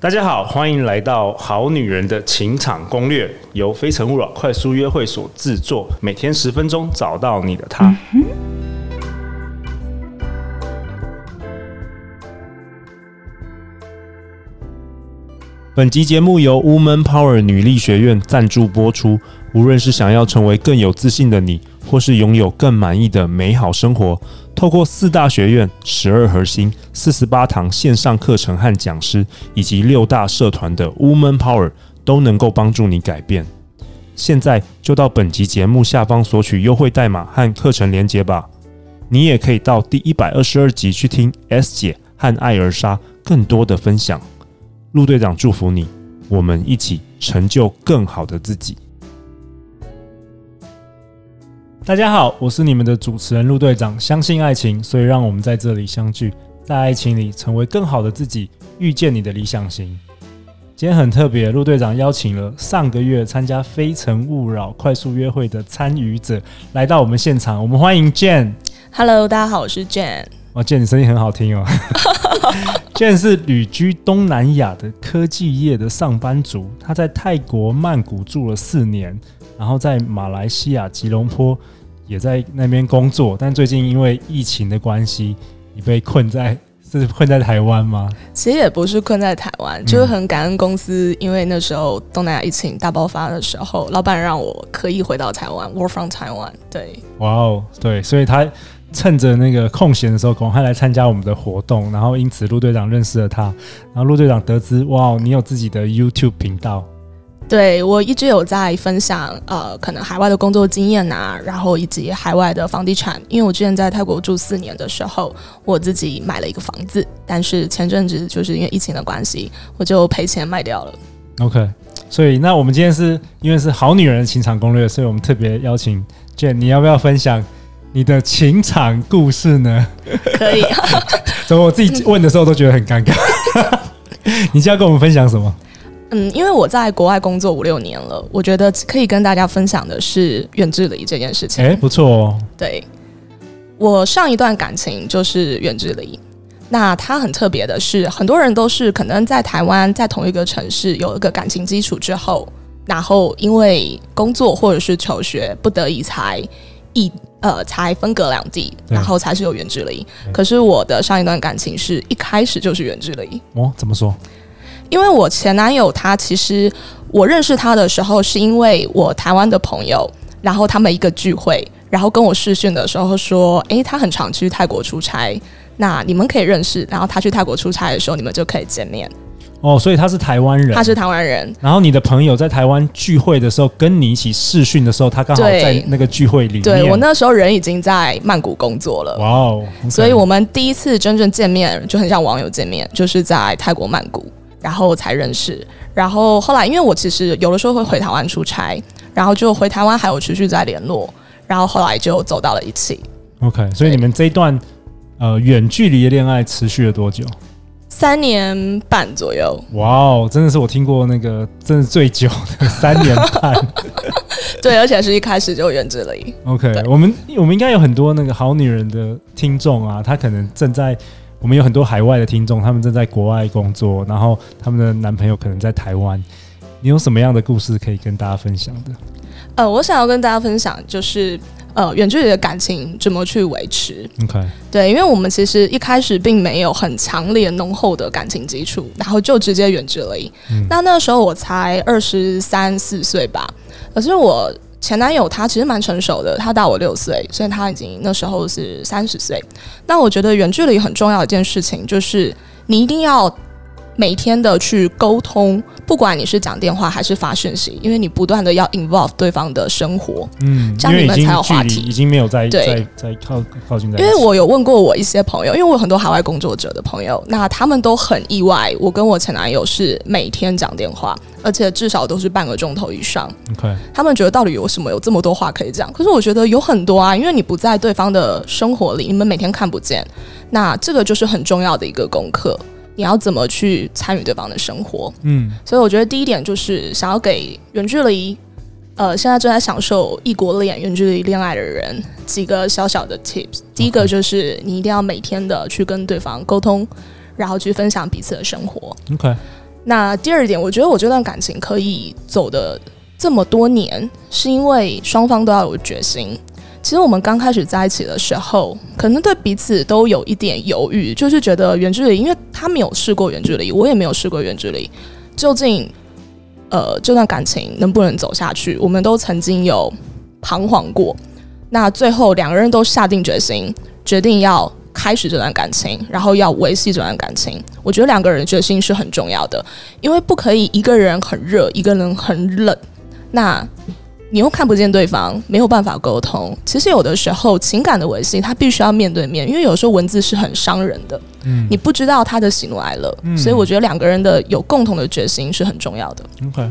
大家好，欢迎来到《好女人的情场攻略》，由非诚勿扰快速约会所制作，每天十分钟，找到你的他。本集节目由 Woman Power 女力学院赞助播出。无论是想要成为更有自信的你，或是拥有更满意的美好生活，透过四大学院、十二核心、四十八堂线上课程和讲师，以及六大社团的 Woman Power，都能够帮助你改变。现在就到本集节目下方索取优惠代码和课程连接吧。你也可以到第一百二十二集去听 S 姐和艾尔莎更多的分享。陆队长祝福你，我们一起成就更好的自己。大家好，我是你们的主持人陆队长。相信爱情，所以让我们在这里相聚，在爱情里成为更好的自己，遇见你的理想型。今天很特别，陆队长邀请了上个月参加《非诚勿扰》快速约会的参与者来到我们现场，我们欢迎 Jane。Hello，大家好，我是 Jane。哇，Jane，你声音很好听哦。Jane 是旅居东南亚的科技业的上班族，他在泰国曼谷住了四年，然后在马来西亚吉隆坡。也在那边工作，但最近因为疫情的关系，你被困在是困在台湾吗？其实也不是困在台湾，就是很感恩公司，因为那时候东南亚疫情大爆发的时候，老板让我可以回到台湾，work from Taiwan。对，哇哦，对，所以他趁着那个空闲的时候，赶快来参加我们的活动，然后因此陆队长认识了他，然后陆队长得知，哇哦，你有自己的 YouTube 频道。对，我一直有在分享，呃，可能海外的工作经验啊，然后以及海外的房地产。因为我之前在泰国住四年的时候，我自己买了一个房子，但是前阵子就是因为疫情的关系，我就赔钱卖掉了。OK，所以那我们今天是因为是好女人的情场攻略，所以我们特别邀请 Jane，你要不要分享你的情场故事呢？可以。啊。怎么我自己问的时候都觉得很尴尬。你今天要跟我们分享什么？嗯，因为我在国外工作五六年了，我觉得可以跟大家分享的是远距离这件事情。哎，不错哦。对，我上一段感情就是远距离，那它很特别的是，很多人都是可能在台湾在同一个城市有一个感情基础之后，然后因为工作或者是求学不得已才一呃才分隔两地，然后才是有远距离。可是我的上一段感情是一开始就是远距离。哦，怎么说？因为我前男友他其实我认识他的时候是因为我台湾的朋友，然后他们一个聚会，然后跟我视讯的时候说，诶，他很常去泰国出差，那你们可以认识，然后他去泰国出差的时候，你们就可以见面。哦，所以他是台湾人，他是台湾人。然后你的朋友在台湾聚会的时候，跟你一起视讯的时候，他刚好在那个聚会里面。对，对我那时候人已经在曼谷工作了。哇哦.所以我们第一次真正见面就很像网友见面，就是在泰国曼谷。然后才认识，然后后来因为我其实有的时候会回台湾出差，然后就回台湾还有持续在联络，然后后来就走到了一起。OK，所以你们这一段呃远距离的恋爱持续了多久？三年半左右。哇哦，真的是我听过那个真的最久的三年半。对，而且是一开始就远距离。OK，我们我们应该有很多那个好女人的听众啊，她可能正在。我们有很多海外的听众，他们正在国外工作，然后他们的男朋友可能在台湾。你有什么样的故事可以跟大家分享的？呃，我想要跟大家分享就是，呃，远距离的感情怎么去维持？OK，对，因为我们其实一开始并没有很强烈浓厚的感情基础，然后就直接远距离。嗯，那那时候我才二十三四岁吧，可是我。前男友他其实蛮成熟的，他大我六岁，所以他已经那时候是三十岁。那我觉得远距离很重要的一件事情就是你一定要。每天的去沟通，不管你是讲电话还是发讯息，因为你不断的要 involve 对方的生活，嗯，这样你们才有话题。已经没有在在在靠靠近在。因为我有问过我一些朋友，因为我有很多海外工作者的朋友，那他们都很意外，我跟我前男友是每天讲电话，而且至少都是半个钟头以上。OK，他们觉得到底有什么有这么多话可以讲？可是我觉得有很多啊，因为你不在对方的生活里，你们每天看不见，那这个就是很重要的一个功课。你要怎么去参与对方的生活？嗯，所以我觉得第一点就是想要给远距离，呃，现在正在享受异国恋、远距离恋爱的人几个小小的 tips。第一个就是你一定要每天的去跟对方沟通，然后去分享彼此的生活。OK。那第二点，我觉得我这段感情可以走的这么多年，是因为双方都要有决心。其实我们刚开始在一起的时候，可能对彼此都有一点犹豫，就是觉得远距离，因为他没有试过远距离，我也没有试过远距离，究竟呃这段感情能不能走下去？我们都曾经有彷徨过。那最后两个人都下定决心，决定要。开始这段感情，然后要维系这段感情，我觉得两个人的决心是很重要的，因为不可以一个人很热，一个人很冷，那你又看不见对方，没有办法沟通。其实有的时候情感的维系，它必须要面对面，因为有时候文字是很伤人的，嗯，你不知道他的喜怒哀乐，嗯，所以我觉得两个人的有共同的决心是很重要的。OK，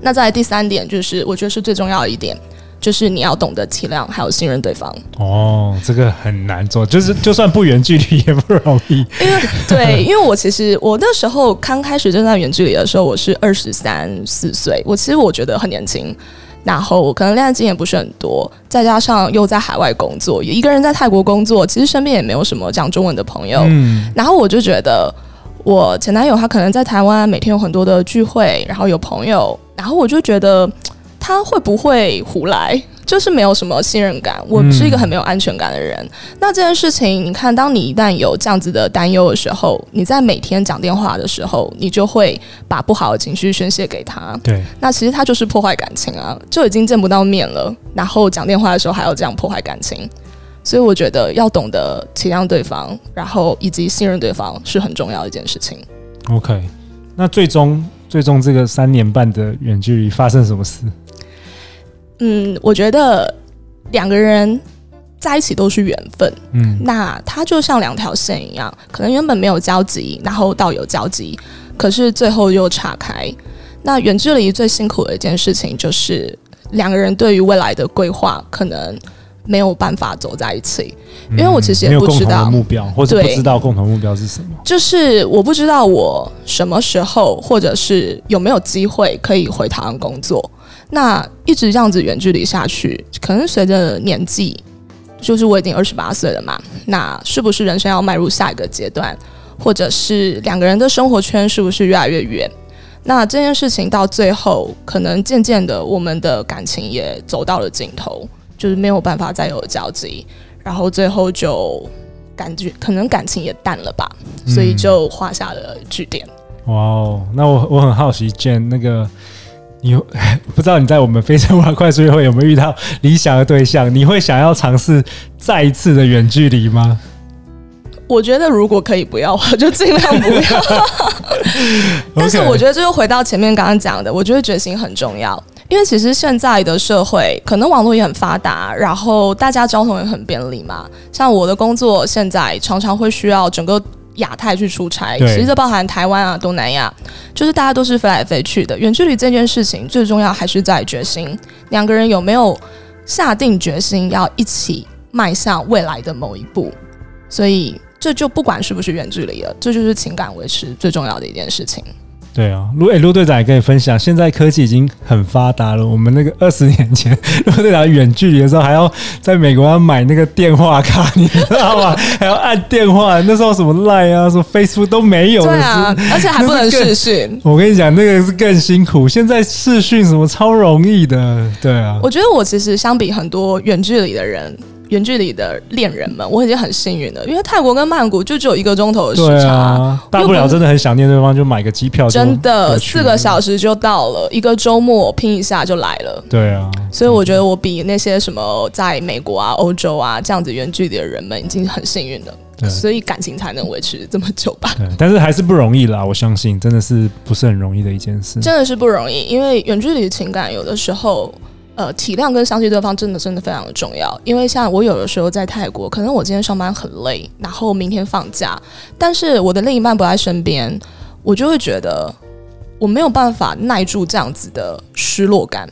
那再来第三点就是，我觉得是最重要的一点。就是你要懂得体谅，还有信任对方。哦，这个很难做，就是就算不远距离也不容易。因为对，因为我其实我那时候刚开始正在远距离的时候，我是二十三四岁，我其实我觉得很年轻，然后可能恋爱经验不是很多，再加上又在海外工作，也一个人在泰国工作，其实身边也没有什么讲中文的朋友。嗯，然后我就觉得我前男友他可能在台湾每天有很多的聚会，然后有朋友，然后我就觉得。他会不会胡来？就是没有什么信任感。我是一个很没有安全感的人。嗯、那这件事情，你看，当你一旦有这样子的担忧的时候，你在每天讲电话的时候，你就会把不好的情绪宣泄给他。对。那其实他就是破坏感情啊，就已经见不到面了，然后讲电话的时候还要这样破坏感情。所以我觉得要懂得体谅对方，然后以及信任对方是很重要的一件事情。OK。那最终，最终这个三年半的远距离发生什么事？嗯，我觉得两个人在一起都是缘分。嗯，那它就像两条线一样，可能原本没有交集，然后到有交集，可是最后又岔开。那远距离最辛苦的一件事情就是两个人对于未来的规划可能没有办法走在一起，因为我其实也不知道目标，或者不知道共同目标是什么。就是我不知道我什么时候，或者是有没有机会可以回台湾工作。那一直这样子远距离下去，可能随着年纪，就是我已经二十八岁了嘛。那是不是人生要迈入下一个阶段，或者是两个人的生活圈是不是越来越远？那这件事情到最后，可能渐渐的，我们的感情也走到了尽头，就是没有办法再有交集，然后最后就感觉可能感情也淡了吧，所以就画下了句点。哇哦，那我我很好奇，Jane 那个。你 不知道你在我们非诚勿扰快速约会有没有遇到理想的对象？你会想要尝试再一次的远距离吗？我觉得如果可以不要，我就尽量不要。但是我觉得这又回到前面刚刚讲的，我觉得决心很重要，因为其实现在的社会可能网络也很发达，然后大家交通也很便利嘛。像我的工作现在常常会需要整个。亚太去出差，其实这包含台湾啊、东南亚，就是大家都是飞来飞去的。远距离这件事情，最重要还是在决心，两个人有没有下定决心要一起迈向未来的某一步。所以这就不管是不是远距离了，这就是情感维持最重要的一件事情。对啊，陆诶陆队长也跟你分享，现在科技已经很发达了。我们那个二十年前，陆队长远距离的时候，还要在美国要买那个电话卡，你知道吗？还要按电话，那时候什么 Line 啊、什么 Facebook 都没有的。对啊，而且还不能视讯。我跟你讲，那个是更辛苦。现在视讯什么超容易的，对啊。我觉得我其实相比很多远距离的人。远距离的恋人们，我已经很幸运了，因为泰国跟曼谷就只有一个钟头的时差，啊，大不了真的很想念对方，就买个机票，真的四个小时就到了，一个周末拼一下就来了。对啊，所以我觉得我比那些什么在美国啊、欧洲啊这样子远距离的人们已经很幸运了，所以感情才能维持这么久吧。对，但是还是不容易啦，我相信真的是不是很容易的一件事，真的是不容易，因为远距离的情感有的时候。呃，体谅跟相信对方真的真的非常的重要。因为像我有的时候在泰国，可能我今天上班很累，然后明天放假，但是我的另一半不在身边，我就会觉得我没有办法耐住这样子的失落感。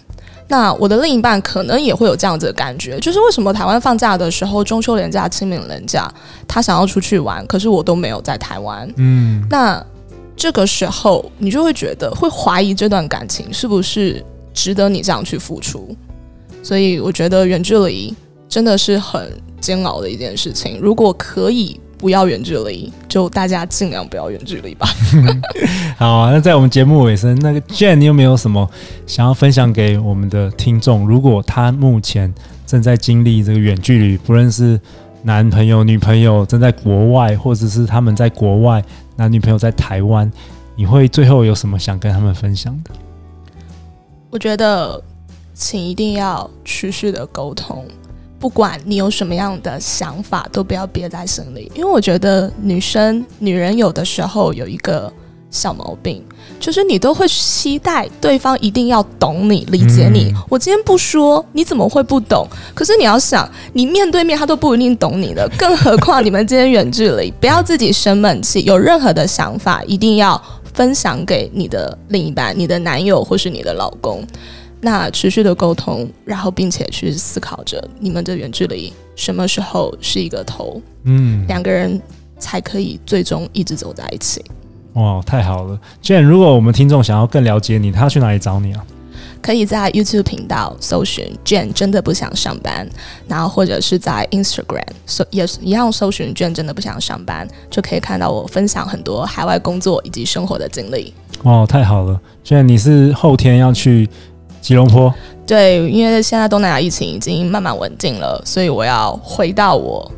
那我的另一半可能也会有这样子的感觉，就是为什么台湾放假的时候，中秋连假、清明连假，他想要出去玩，可是我都没有在台湾。嗯，那这个时候你就会觉得会怀疑这段感情是不是？值得你这样去付出，所以我觉得远距离真的是很煎熬的一件事情。如果可以不要远距离，就大家尽量不要远距离吧。好，那在我们节目尾声，那个 Jane，你有没有什么想要分享给我们的听众？如果他目前正在经历这个远距离，不论是男朋友、女朋友正在国外，或者是他们在国外，男女朋友在台湾，你会最后有什么想跟他们分享的？我觉得，请一定要持续的沟通，不管你有什么样的想法，都不要憋在心里。因为我觉得女生、女人有的时候有一个小毛病，就是你都会期待对方一定要懂你、理解你。嗯、我今天不说，你怎么会不懂？可是你要想，你面对面他都不一定懂你的，更何况你们今天远距离，不要自己生闷气。有任何的想法，一定要分享给你的另一半、你的男友或是你的老公。那持续的沟通，然后并且去思考着你们的远距离什么时候是一个头，嗯，两个人才可以最终一直走在一起。哇，太好了！Jane，如果我们听众想要更了解你，他要去哪里找你啊？可以在 YouTube 频道搜寻 Jane 真的不想上班，然后或者是在 Instagram 搜也是一样搜寻 Jane 真的不想上班，就可以看到我分享很多海外工作以及生活的经历。哦，太好了！Jane，你是后天要去吉隆坡？对，因为现在东南亚疫情已经慢慢稳定了，所以我要回到我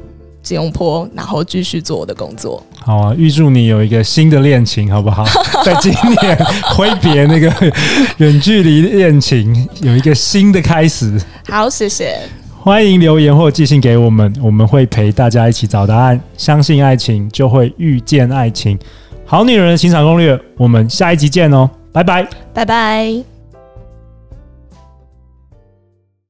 吉隆坡，然后继续做我的工作。好啊，预祝你有一个新的恋情，好不好？在今年挥别那个远距离恋情，有一个新的开始。好，谢谢。欢迎留言或寄信给我们，我们会陪大家一起找答案。相信爱情，就会遇见爱情。好女人的情场攻略，我们下一集见哦，拜拜，拜拜。